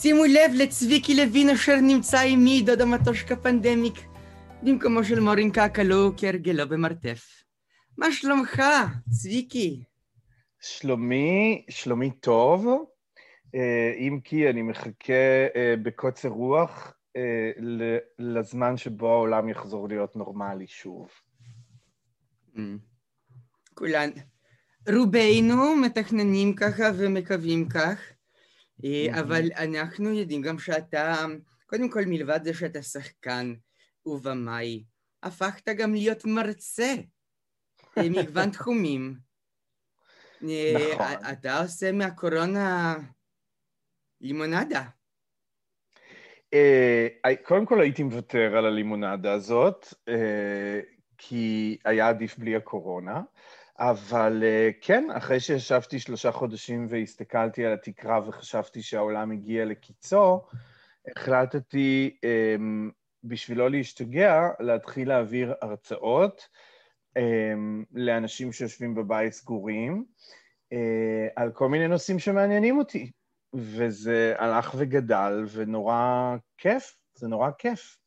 שימו לב לצביקי לוין אשר נמצא עימי, דוד המטושקה פנדמיק, במקומו של מורינקה הכלוא כהרגלו במרתף. מה שלומך, צביקי? שלומי, שלומי טוב, אה, אם כי אני מחכה אה, בקוצר רוח אה, לזמן שבו העולם יחזור להיות נורמלי שוב. Mm. כולן, רובנו מתכננים ככה ומקווים כך. אה, אבל אנחנו יודעים גם שאתה, קודם כל מלבד זה שאתה שחקן ובמאי, הפכת גם להיות מרצה במגוון תחומים. אה, נכון. אתה עושה מהקורונה לימונדה. אה, קודם כל הייתי מוותר על הלימונדה הזאת, כי היה עדיף בלי הקורונה. אבל אה, כן, אחרי שישבתי שלושה חודשים והסתכלתי על התקרה וחשבתי שהעולם הגיע לקיצו, החלטתי, אמ, בשביל לא להשתגע, להתחיל להעביר הרצאות אמ, לאנשים שיושבים בבית סגורים, אה, על כל מיני נושאים שמעניינים אותי. וזה הלך וגדל, ונורא כיף, זה נורא כיף.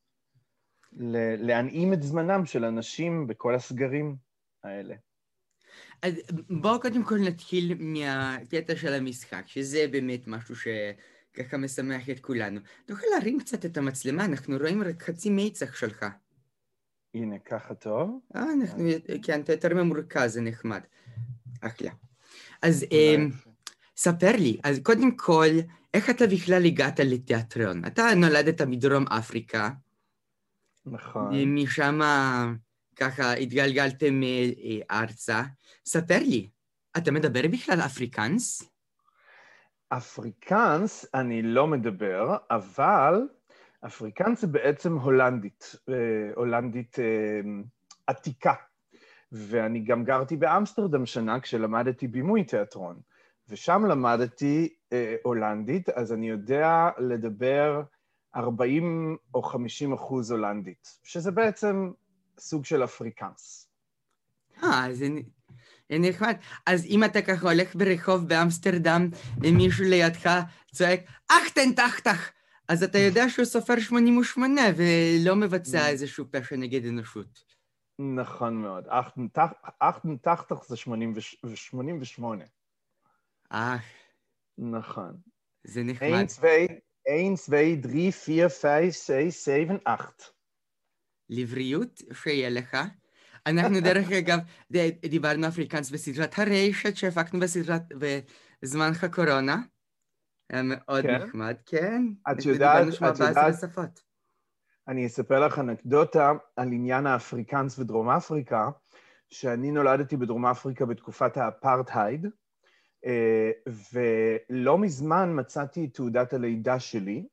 להנעים את זמנם של אנשים בכל הסגרים האלה. אז בואו קודם כל נתחיל מהקטע של המשחק, שזה באמת משהו שככה משמח את כולנו. תוכל להרים קצת את המצלמה, אנחנו רואים רק חצי מיצח שלך. הנה, ככה טוב. אה, אנחנו, כן, אתה יותר ממורכז, זה נחמד. אחלה. אז אמ, ספר לי, אז קודם כל, איך אתה בכלל הגעת לתיאטרון? אתה נולדת מדרום אפריקה. נכון. משם ככה התגלגלתם ארצה. ספר לי, אתה מדבר בכלל אפריקאנס? אפריקאנס אני לא מדבר, אבל אפריקאנס זה בעצם הולנדית, אה, הולנדית אה, עתיקה. ואני גם גרתי באמסטרדם שנה כשלמדתי בימוי תיאטרון, ושם למדתי אה, הולנדית, אז אני יודע לדבר 40 או 50 אחוז הולנדית, שזה בעצם סוג של אפריקאנס. אה, זה נחמד. אז אם אתה ככה הולך ברחוב באמסטרדם ומישהו לידך צועק, אכטן תחתך, אז אתה יודע שהוא סופר 88 ולא מבצע איזשהו פשע נגד אנושות. נכון מאוד. אכטן תחתך זה 88. אה. נכון. זה נחמד. 1, 2, 3, 4, 5, 6, 7, 8. לבריאות שיהיה לך. אנחנו דרך אגב דיברנו אפריקאנס בסדרת הרשת שהפקנו בסדרת, בזמנך קורונה. היה מאוד כן. נחמד, כן. את יודעת, את יודעת, אני אספר לך אנקדוטה על עניין האפריקאנס ודרום אפריקה, שאני נולדתי בדרום אפריקה בתקופת האפרטהייד, אה, ולא מזמן מצאתי את תעודת הלידה שלי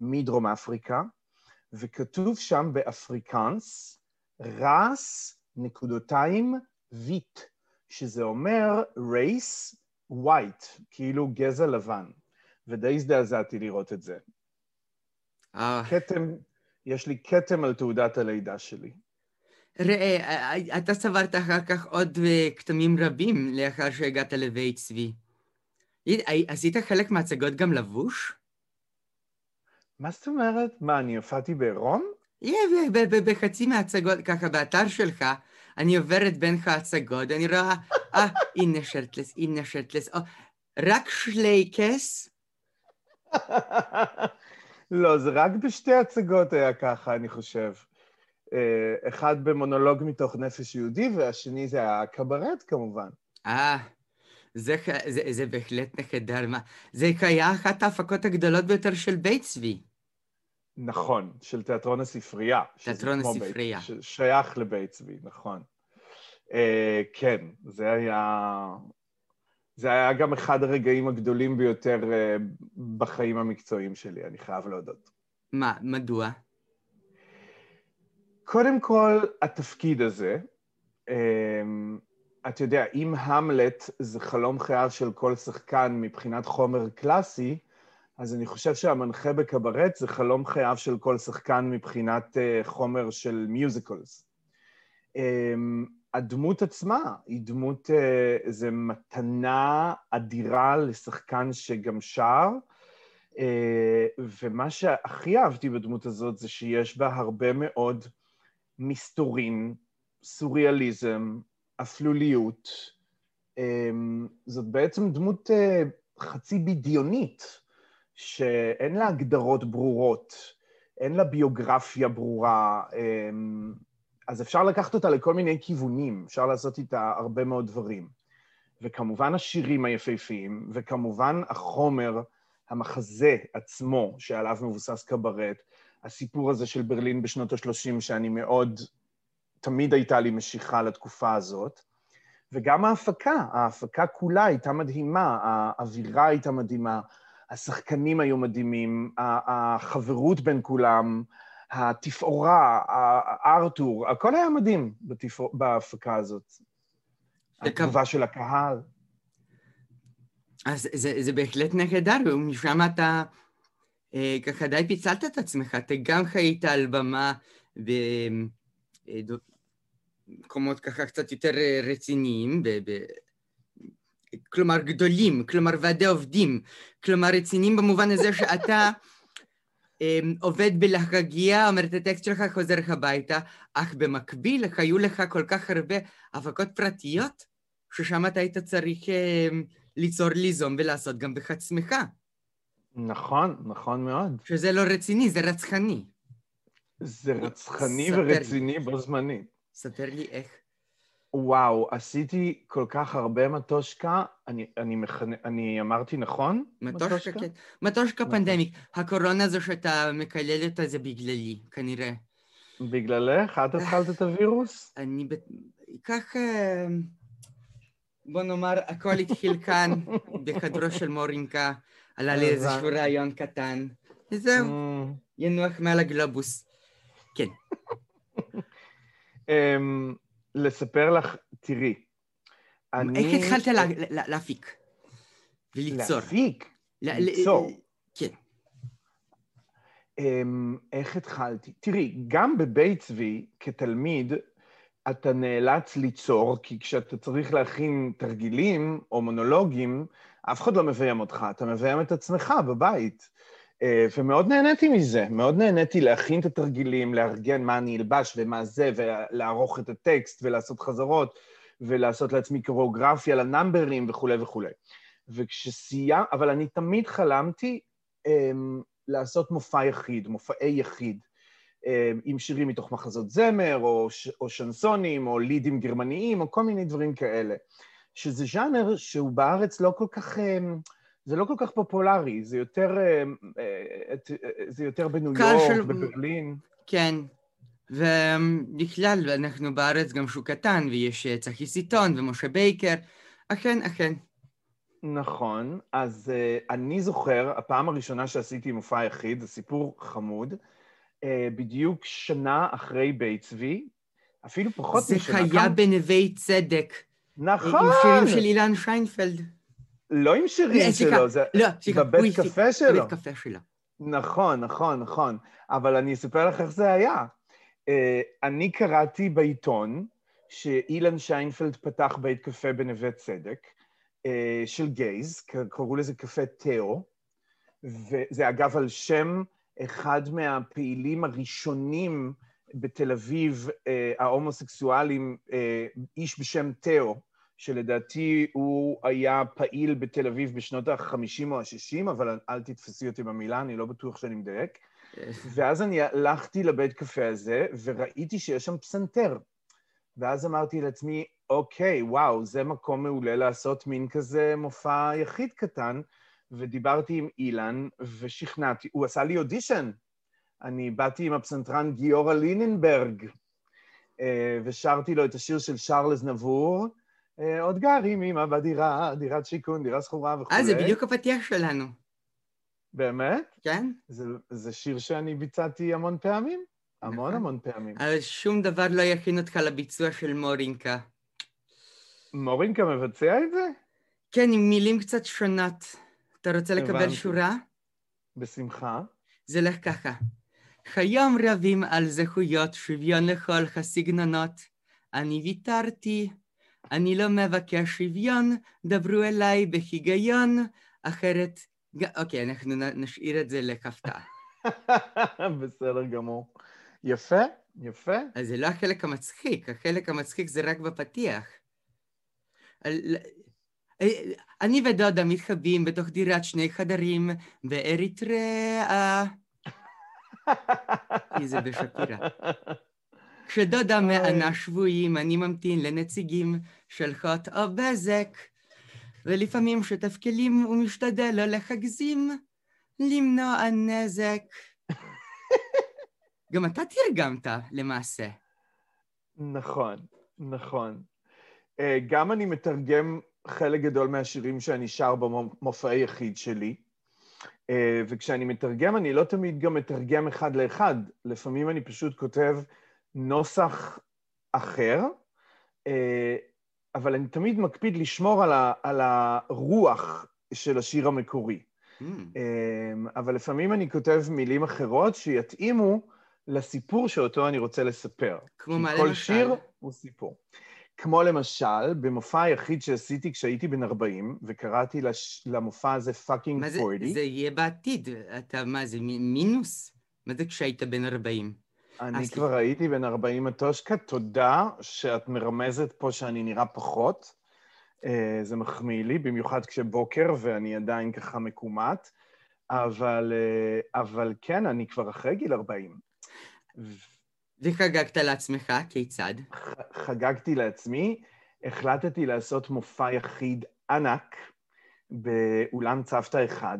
מדרום אפריקה, וכתוב שם באפריקאנס, ras נקודותיים wit, שזה אומר race white, כאילו גזע לבן, ודי הזדעזעתי לראות את זה. אה. כתם, יש לי כתם על תעודת הלידה שלי. ראה, אתה סברת אחר כך עוד כתמים רבים לאחר שהגעת לבית צבי. עשית חלק מהצגות גם לבוש? מה זאת אומרת? מה, אני הופעתי בעירום? בחצי מההצגות, ככה באתר שלך, אני עוברת בין ההצגות, אני רואה, אה, הנה שרטלס, הנה שרטלס, רק שלייקס? לא, זה רק בשתי הצגות היה ככה, אני חושב. אה, אחד במונולוג מתוך נפש יהודי, והשני זה הקברט כמובן. אה, זה, זה, זה בהחלט נחדר. מה, זה היה אחת ההפקות הגדולות ביותר של בית צבי. נכון, של תיאטרון הספרייה. תיאטרון הספרייה. בית, שייך לבית צבי, נכון. Uh, כן, זה היה... זה היה גם אחד הרגעים הגדולים ביותר uh, בחיים המקצועיים שלי, אני חייב להודות. מה, מדוע? קודם כל, התפקיד הזה, um, אתה יודע, אם המלט זה חלום חייו של כל שחקן מבחינת חומר קלאסי, אז אני חושב שהמנחה בקברט זה חלום חייו של כל שחקן מבחינת uh, חומר של מיוזיקלס. Um, הדמות עצמה היא דמות, uh, זה מתנה אדירה לשחקן שגם שר, אה, ומה שהכי אהבתי בדמות הזאת זה שיש בה הרבה מאוד מסתורין, סוריאליזם, אפלוליות. אמ, זאת בעצם דמות אה, חצי בדיונית, שאין לה הגדרות ברורות, אין לה ביוגרפיה ברורה, אמ, אז אפשר לקחת אותה לכל מיני כיוונים, אפשר לעשות איתה הרבה מאוד דברים. וכמובן השירים היפהפיים, וכמובן החומר, המחזה עצמו שעליו מבוסס קברט, הסיפור הזה של ברלין בשנות ה-30, שאני מאוד, תמיד הייתה לי משיכה לתקופה הזאת. וגם ההפקה, ההפקה כולה הייתה מדהימה, האווירה הייתה מדהימה, השחקנים היו מדהימים, החברות בין כולם, התפאורה, הארתור, הכל היה מדהים בתפאור, בהפקה הזאת. התגובה של הקהל. אז זה, זה בהחלט נהדר, ומשם אתה אה, ככה די פיצלת את עצמך, אתה גם חיית על במה במקומות ככה קצת יותר רציניים, ב, ב, כלומר גדולים, כלומר ועדי עובדים, כלומר רציניים במובן הזה שאתה עובד בלהגיע, אומר את הטקסט שלך, חוזר הביתה, אך במקביל היו לך כל כך הרבה הפקות פרטיות, ששם אתה היית צריך ליצור, ליזום ולעשות גם בעצמך. נכון, נכון מאוד. שזה לא רציני, זה רצחני. זה רצחני ורציני בו זמנית. ספר לי איך. וואו, עשיתי כל כך הרבה מטושקה, אני, אני, מכנ... אני אמרתי נכון? מטושקה, כן. מטושקה פנדמיק. הקורונה הזו שאתה מקלל אותה זה בגללי, כנראה. בגללך? את התחלת את הווירוס? אני... כך... אה, בוא נאמר, הכל התחיל כאן, בחדרו של מורינקה, עלה לי איזשהו רעיון קטן, וזהו, mm. ינוח מעל הגלובוס. כן. אמ, לספר לך, תראי, אני... איך התחלת להפיק וליצור? להפיק? ליצור. כן. אמ, איך התחלתי? תראי, גם בבית צבי, כתלמיד, אתה נאלץ ליצור, כי כשאתה צריך להכין תרגילים או מונולוגים, אף אחד לא מביים אותך, אתה מביים את עצמך בבית. אה, ומאוד נהניתי מזה, מאוד נהניתי להכין את התרגילים, לארגן מה אני אלבש ומה זה, ולערוך את הטקסט ולעשות חזרות, ולעשות לעצמי קוריאוגרפיה לנאמברים וכולי וכולי. וכשסיימת, אבל אני תמיד חלמתי um, לעשות מופע יחיד, מופעי יחיד, um, עם שירים מתוך מחזות זמר, או, או שנסונים, או לידים גרמניים, או כל מיני דברים כאלה. שזה ז'אנר שהוא בארץ לא כל כך... Um, זה לא כל כך פופולרי, זה יותר, אה, אה, זה יותר בניו יורק, של... בברלין. כן, ובכלל, אנחנו בארץ גם שוק קטן, ויש אה, צחי סיטון ומשה בייקר, אכן, אכן. נכון, אז uh, אני זוכר, הפעם הראשונה שעשיתי מופע יחיד, זה סיפור חמוד, uh, בדיוק שנה אחרי בית צבי, אפילו פחות משנה. זה היה. בנווה צדק. נכון. עם שירים של אילן שיינפלד. לא עם שירים שלו, זה לא, בבית קפה שלו. בבית קפה שלו. נכון, נכון, נכון. אבל אני אספר לך איך זה היה. אה, אני קראתי בעיתון שאילן שיינפלד פתח בית קפה בנווה צדק, אה, של גייז, קראו לזה קפה תאו, וזה אגב על שם אחד מהפעילים הראשונים בתל אביב, אה, ההומוסקסואלים, איש בשם תאו, שלדעתי הוא היה פעיל בתל אביב בשנות ה-50 או ה-60, אבל אל תתפסי אותי במילה, אני לא בטוח שאני מדייק. ואז אני הלכתי לבית קפה הזה, וראיתי שיש שם פסנתר. ואז אמרתי לעצמי, אוקיי, וואו, זה מקום מעולה לעשות מין כזה מופע יחיד קטן, ודיברתי עם אילן, ושכנעתי, הוא עשה לי אודישן. אני באתי עם הפסנתרן גיורא ליננברג, אה, ושרתי לו את השיר של שרלז נבור, אה, עוד גרים אמא בדירה, דירת שיכון, דירה שכורה וכו'. אה, זה בדיוק הפתיח שלנו. באמת? כן. זה, זה שיר שאני ביצעתי המון פעמים? המון נכון. המון פעמים. אבל שום דבר לא יכין אותך לביצוע של מורינקה. מורינקה מבצע את זה? כן, עם מילים קצת שונות. אתה רוצה לקבל הבנתי. שורה? בשמחה. זה הולך ככה. היום רבים על זכויות שוויון לכל הסגנונות. אני ויתרתי אני לא מבקש שוויון, דברו אליי בהיגיון, אחרת אוקיי, אנחנו נשאיר את זה להפתעה. בסדר גמור. יפה, יפה. אז זה לא החלק המצחיק, החלק המצחיק זה רק בפתיח. אה, אני ודודה מתחבאים בתוך דירת שני חדרים באריתריאה. כי זה בשפירא. כשדודה מענה שבויים, אני ממתין לנציגים של חוט או בזק, ולפעמים שטף כלים ומשתדל לא להגזים, למנוע נזק. גם אתה תרגמת, למעשה. נכון, נכון. אה, גם אני מתרגם חלק גדול מהשירים שאני שר במופעי יחיד שלי, אה, וכשאני מתרגם, אני לא תמיד גם מתרגם אחד לאחד. לפעמים אני פשוט כותב נוסח אחר, אה, אבל אני תמיד מקפיד לשמור על, ה, על הרוח של השיר המקורי. Mm. אמ, אבל לפעמים אני כותב מילים אחרות שיתאימו לסיפור שאותו אני רוצה לספר. כמו מה כל למשל? שיר הוא סיפור. כמו למשל, במופע היחיד שעשיתי כשהייתי בן 40, וקראתי לש... למופע הזה fucking מה זה, 40, זה יהיה בעתיד. אתה, מה זה, מינוס? מה זה כשהיית בן 40? אני. כבר הייתי בן 40 מטושקה, תודה שאת מרמזת פה שאני נראה פחות. אה, זה מחמיא לי, במיוחד כשבוקר ואני עדיין ככה מקומט, אבל, אה, אבל כן, אני כבר אחרי גיל 40. וחגגת לעצמך, כיצד? חגגתי לעצמי, החלטתי לעשות מופע יחיד ענק באולם צוותא אחד.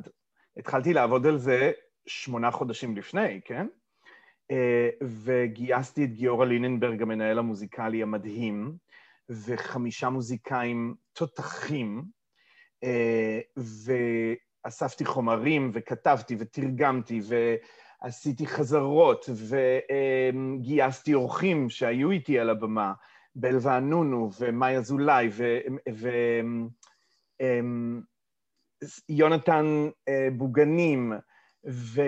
התחלתי לעבוד על זה שמונה חודשים לפני, כן? אה, וגייסתי את גיורא ליננברג, המנהל המוזיקלי המדהים, וחמישה מוזיקאים תותחים, אה, ואספתי חומרים, וכתבתי, ותרגמתי, ועשיתי חזרות, וגייסתי אורחים שהיו איתי על הבמה, בל וענונו, ומאי אזולאי, ויונתן אה, בוגנים, ו...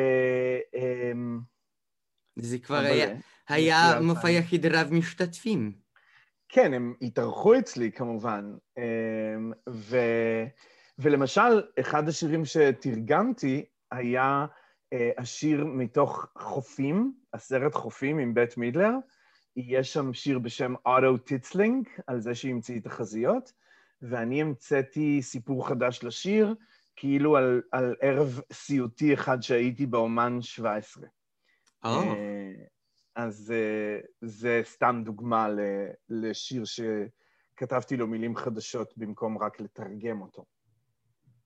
זה כבר אבל, היה, היה מופע. יחיד רב משתתפים. כן, הם התארחו אצלי כמובן. אמ, ו... ולמשל, אחד השירים שתרגמתי היה אה, השיר מתוך חופים, הסרט חופים עם בית מידלר. יש שם שיר בשם אוטו טיצלינג, על זה שהמציא תחזיות, ואני המצאתי סיפור חדש לשיר, כאילו על, על ערב סיוטי אחד שהייתי באומן 17. אה, אז אה, זה סתם דוגמה לשיר שכתבתי לו מילים חדשות במקום רק לתרגם אותו.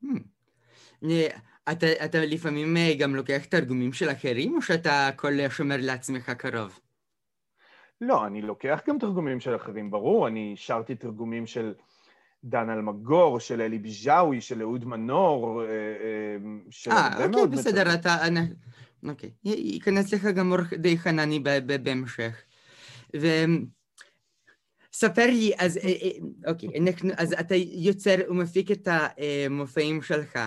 hmm. אתה, אתה לפעמים גם לוקח תרגומים של אחרים, או שאתה הכל שומר לעצמך קרוב? לא, אני לוקח גם תרגומים של אחרים, ברור, אני שרתי תרגומים של דן אלמגור, של אלי ביג'אווי, של אהוד מנור, אה, אה, של אה, הרבה אוקיי, מאוד בסדר, אתה... אוקיי. ייכנס לך גם אורך די חנני בהמשך. ו... ספר לי, אז אה, אה, אוקיי, אנחנו, אז אתה יוצר ומפיק את המופעים שלך. אה,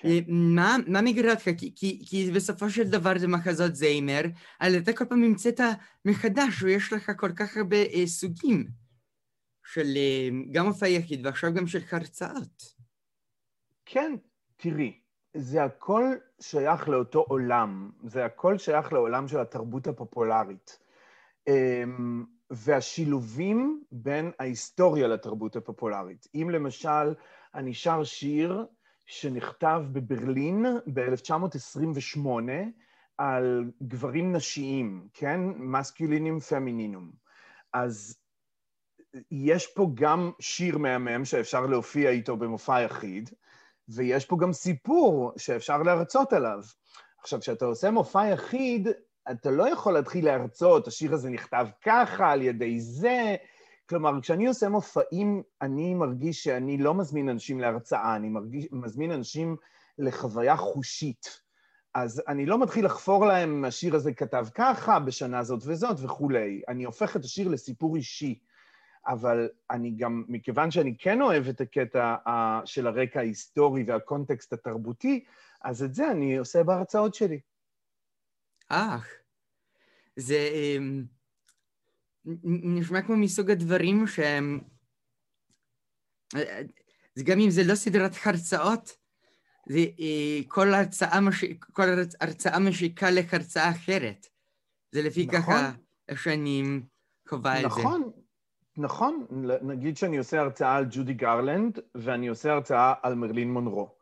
כן. אה, מה, מה מגרה אותך? כי, כי, כי בסופו של דבר זה מחזות זיימר, אבל אתה כל פעם המצאת מחדש, ויש לך כל כך הרבה אה, סוגים של אה, גם מופע יחיד ועכשיו גם של הרצאות. כן, תראי, זה הכל שייך לאותו עולם, זה הכל שייך לעולם של התרבות הפופולרית. אמ, והשילובים בין ההיסטוריה לתרבות הפופולרית. אם למשל, אני שר שיר שנכתב בברלין ב-1928 על גברים נשיים, כן? מסקילינים פמינינום. אז יש פה גם שיר מהמם שאפשר להופיע איתו במופע יחיד, ויש פה גם סיפור שאפשר להרצות עליו. עכשיו, כשאתה עושה מופע יחיד, אתה לא יכול להתחיל להרצות, השיר הזה נכתב ככה, על ידי זה. כלומר, כשאני עושה מופעים, אני מרגיש שאני לא מזמין אנשים להרצאה, אני מרגיש, מזמין אנשים לחוויה חושית. אז אני לא מתחיל לחפור להם, השיר הזה כתב ככה, בשנה זאת וזאת וכולי. אני הופך את השיר לסיפור אישי. אבל אני גם, מכיוון שאני כן אוהב את הקטע uh, של הרקע ההיסטורי והקונטקסט התרבותי, אז את זה אני עושה בהרצאות שלי. אך, זה אמ, נשמע כמו מסוג הדברים שהם... אה, זה גם אם זה לא סדרת הרצאות, זה אה, כל הרצאה, מש... כל הרצאה משיקה להרצאה אחרת. זה לפי נכון. ככה איך שאני קובע את זה. נכון, נכון. נגיד שאני עושה הרצאה על ג'ודי גרלנד, ואני עושה הרצאה על מרלין מונרו.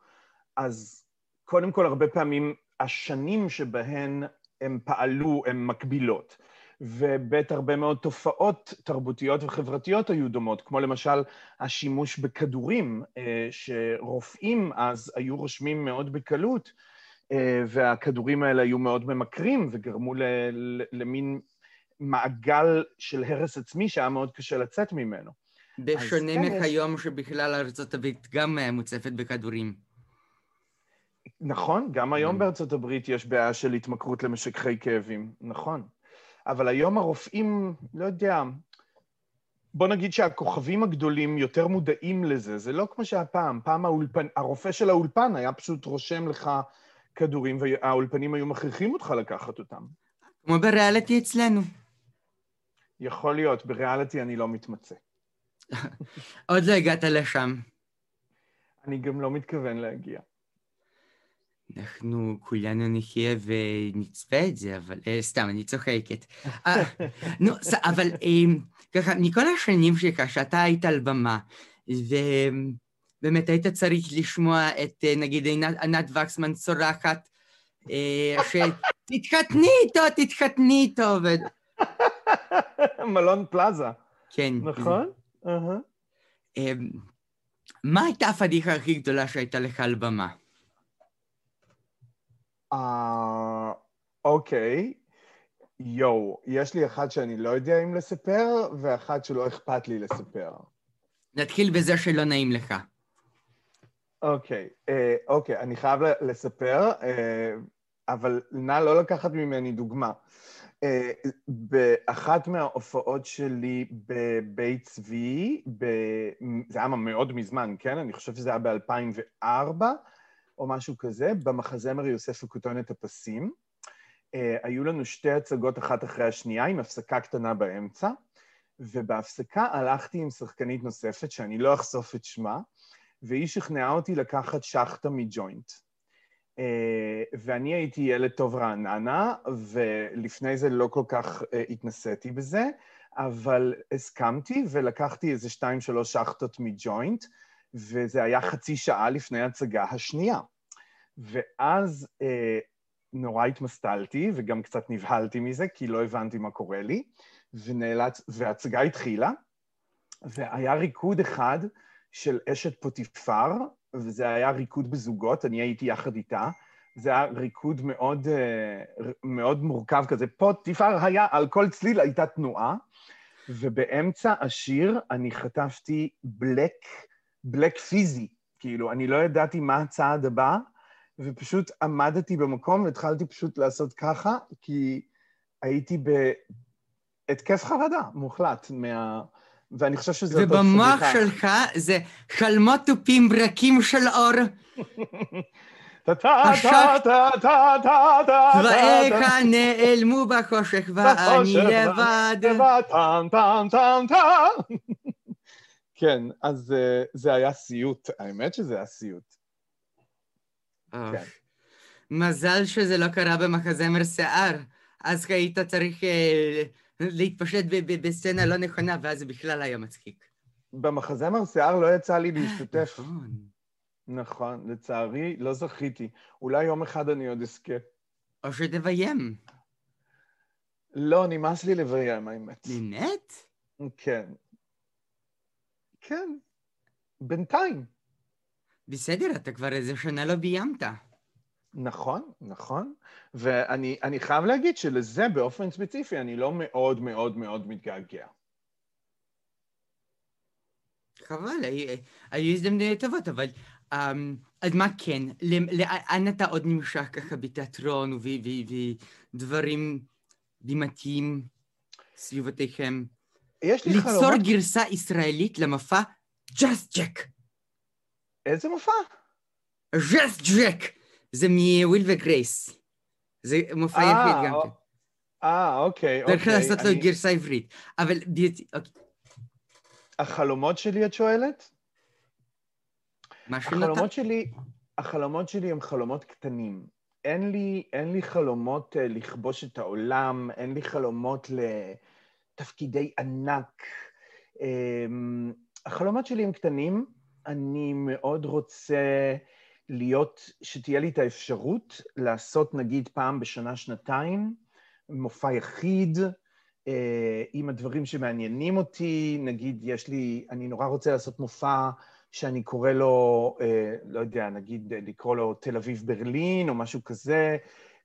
אז קודם כל, הרבה פעמים השנים שבהן הם פעלו הן מקבילות. וב' הרבה מאוד תופעות תרבותיות וחברתיות היו דומות, כמו למשל השימוש בכדורים, אה, שרופאים אז היו רושמים מאוד בקלות, אה, והכדורים האלה היו מאוד ממכרים וגרמו למין מעגל של הרס עצמי שהיה מאוד קשה לצאת ממנו. בשונה כן, מכיום שבכלל ארצות הברית גם מוצפת בכדורים. נכון, גם היום mm. בארצות הברית יש בעיה של התמכרות למשככי כאבים, נכון. אבל היום הרופאים, לא יודע, בוא נגיד שהכוכבים הגדולים יותר מודעים לזה, זה לא כמו שהיה פעם. פעם האולפן, הרופא של האולפן היה פשוט רושם לך כדורים, והאולפנים היו מכריחים אותך לקחת אותם. כמו בריאליטי אצלנו. יכול להיות, בריאליטי אני לא מתמצא. עוד לא הגעת לשם. אני גם לא מתכוון להגיע. אנחנו כולנו נחיה ונצפה את זה, אבל אה, סתם, אני צוחקת. אה, נו, אבל אה, ככה, מכל השנים שלך, שאתה היית על במה, ובאמת היית צריך לשמוע את, נגיד, ענת וקסמן צורחת, שתתחתני איתו, תתחתני איתו. ו... מלון פלאזה. כן. נכון? מה הייתה הפדיחה הכי גדולה שהייתה לך על במה? אה, אוקיי. יואו, יש לי אחת שאני לא יודע אם לספר, ואחת שלא אכפת לי לספר. נתחיל בזה שלא נעים לך. אוקיי, אה, אוקיי, אני חייב לספר, אה, אבל נא לא לקחת ממני דוגמה. אה, באחת מההופעות שלי בבית צבי, ב... זה היה מאוד מזמן, כן? אני חושב שזה היה ב-2004, או משהו כזה, במחזמר יוסף וכותונת הפסים. Uh, היו לנו שתי הצגות אחת אחרי השנייה, עם הפסקה קטנה באמצע, ובהפסקה הלכתי עם שחקנית נוספת, שאני לא אחשוף את שמה, והיא שכנעה אותי לקחת שחטה מג'וינט. Uh, ואני הייתי ילד טוב רעננה, ולפני זה לא כל כך uh, התנסיתי בזה, אבל הסכמתי ולקחתי איזה שתיים, שלוש שחטות מג'וינט, וזה היה חצי שעה לפני ההצגה השנייה. ואז אה, נורא התמסטלתי, וגם קצת נבהלתי מזה, כי לא הבנתי מה קורה לי, ונאלץ, וההצגה התחילה, והיה ריקוד אחד של אשת פוטיפר, וזה היה ריקוד בזוגות, אני הייתי יחד איתה. זה היה ריקוד מאוד, אה, מאוד מורכב כזה. פוטיפר היה, על כל צליל הייתה תנועה, ובאמצע השיר אני חטפתי בלק בלק פיזי, כאילו, אני לא ידעתי מה הצעד הבא, ופשוט עמדתי במקום והתחלתי פשוט לעשות ככה, כי הייתי בהתקף חרדה מוחלט מה... ואני חושב שזה... ובמוח שלך זה חלמות תופים ברקים של אור. צבאיך נעלמו בחושך ואני לבד. כן, אז uh, זה היה סיוט, האמת שזה היה סיוט. כן. מזל שזה לא קרה במחזמר שיער, אז היית צריך uh, להתפשט בסצנה לא נכונה, ואז זה בכלל היה מצחיק. במחזמר שיער לא יצא לי להשתתף. נכון. נכון, לצערי לא זכיתי. אולי יום אחד אני עוד אזכה. או שתביים. לא, נמאס לי לביים, האמת. באמת? כן. כן, בינתיים. בסדר, אתה כבר איזה שנה לא ביימת. נכון, נכון. ואני חייב להגיד שלזה באופן ספציפי אני לא מאוד מאוד מאוד מתגעגע. חבל, היו הזדמנויות טובות, אבל um, אז מה כן? לאן אתה עוד נמשך ככה בתיאטרון ודברים בימתיים סביבותיכם? יש לי חלומות... ליצור גרסה ישראלית למופע ג'אסט ג'ק. איזה מופע? ג'אסט ג'ק. זה מוויל וגרייס. זה מופע אה, יחיד גם כן. אה, אוקיי, אוקיי. צריך לעשות לו גרסה עברית. אבל... אוקיי. החלומות שלי, את שואלת? החלומות שלי, החלומות שלי הם חלומות קטנים. אין לי, אין לי חלומות אה, לכבוש את העולם, אין לי חלומות לתפקידי ענק. אמ, החלומות שלי הם קטנים, אני מאוד רוצה להיות, שתהיה לי את האפשרות לעשות נגיד פעם בשנה, שנתיים, מופע יחיד, אה, עם הדברים שמעניינים אותי, נגיד יש לי, אני נורא רוצה לעשות מופע שאני קורא לו, אה, לא יודע, נגיד לקרוא לו תל אביב-ברלין או משהו כזה.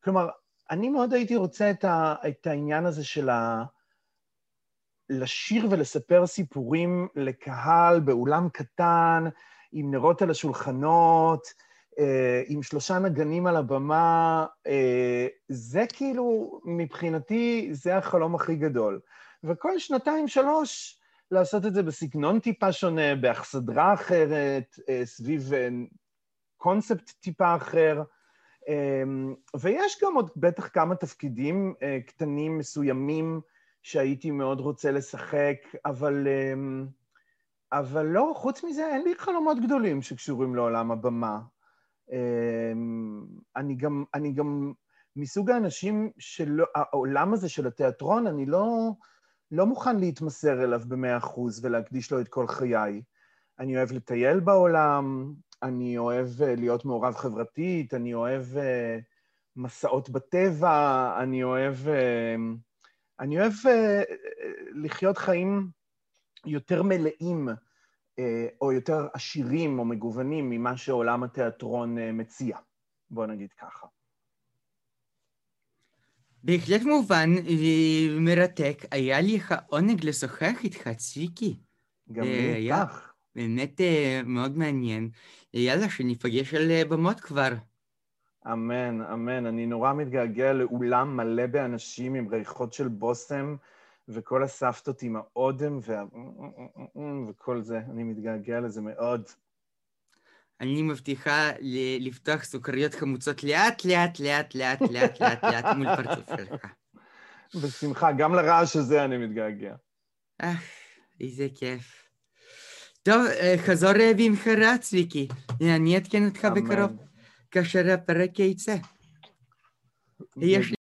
כלומר, אני מאוד הייתי רוצה את, ה, את העניין הזה של ה... לשיר ולספר סיפורים לקהל באולם קטן, עם נרות על השולחנות, עם שלושה נגנים על הבמה, אה, זה כאילו, מבחינתי, זה החלום הכי גדול. וכל שנתיים, שלוש, לעשות את זה בסגנון טיפה שונה, באכסדרה אחרת, אה, סביב קונספט טיפה אחר. ויש גם עוד בטח כמה תפקידים קטנים מסוימים שהייתי מאוד רוצה לשחק, אבל, אבל לא, חוץ מזה אין לי חלומות גדולים שקשורים לעולם הבמה. אמ, אני גם, אני גם מסוג האנשים שלא, העולם הזה של התיאטרון, אני לא, לא מוכן להתמסר אליו במאה אחוז ולהקדיש לו את כל חיי. אני אוהב לטייל בעולם, אני אוהב אה, להיות מעורב חברתית, אני אוהב אה, מסעות בטבע, אני אוהב, אה, אני אוהב לחיות חיים יותר מלאים או יותר עשירים או מגוונים ממה שעולם התיאטרון אה, מציע. בוא נגיד ככה. בהחלט מובן ומרתק. היה לי העונג לשוחח איתך, צביקי. גם לי איתך. באמת מאוד מעניין. יאללה, שניפגש על במות כבר. אמן, אמן. אני נורא מתגעגע לאולם מלא באנשים עם ריחות של בושם. וכל הסבתות עם האודם וה... וכל זה, אני מתגעגע לזה מאוד. אני מבטיחה לפתוח סוכריות חמוצות לאט, לאט, לאט, לאט, לאט, לאט, לאט, מול פרצוף שלך. בשמחה, גם לרעש הזה אני מתגעגע. אה, איזה כיף. טוב, חזור במחרה, צביקי. אני אעדכן אותך בקרוב, כאשר הפרק יצא. יש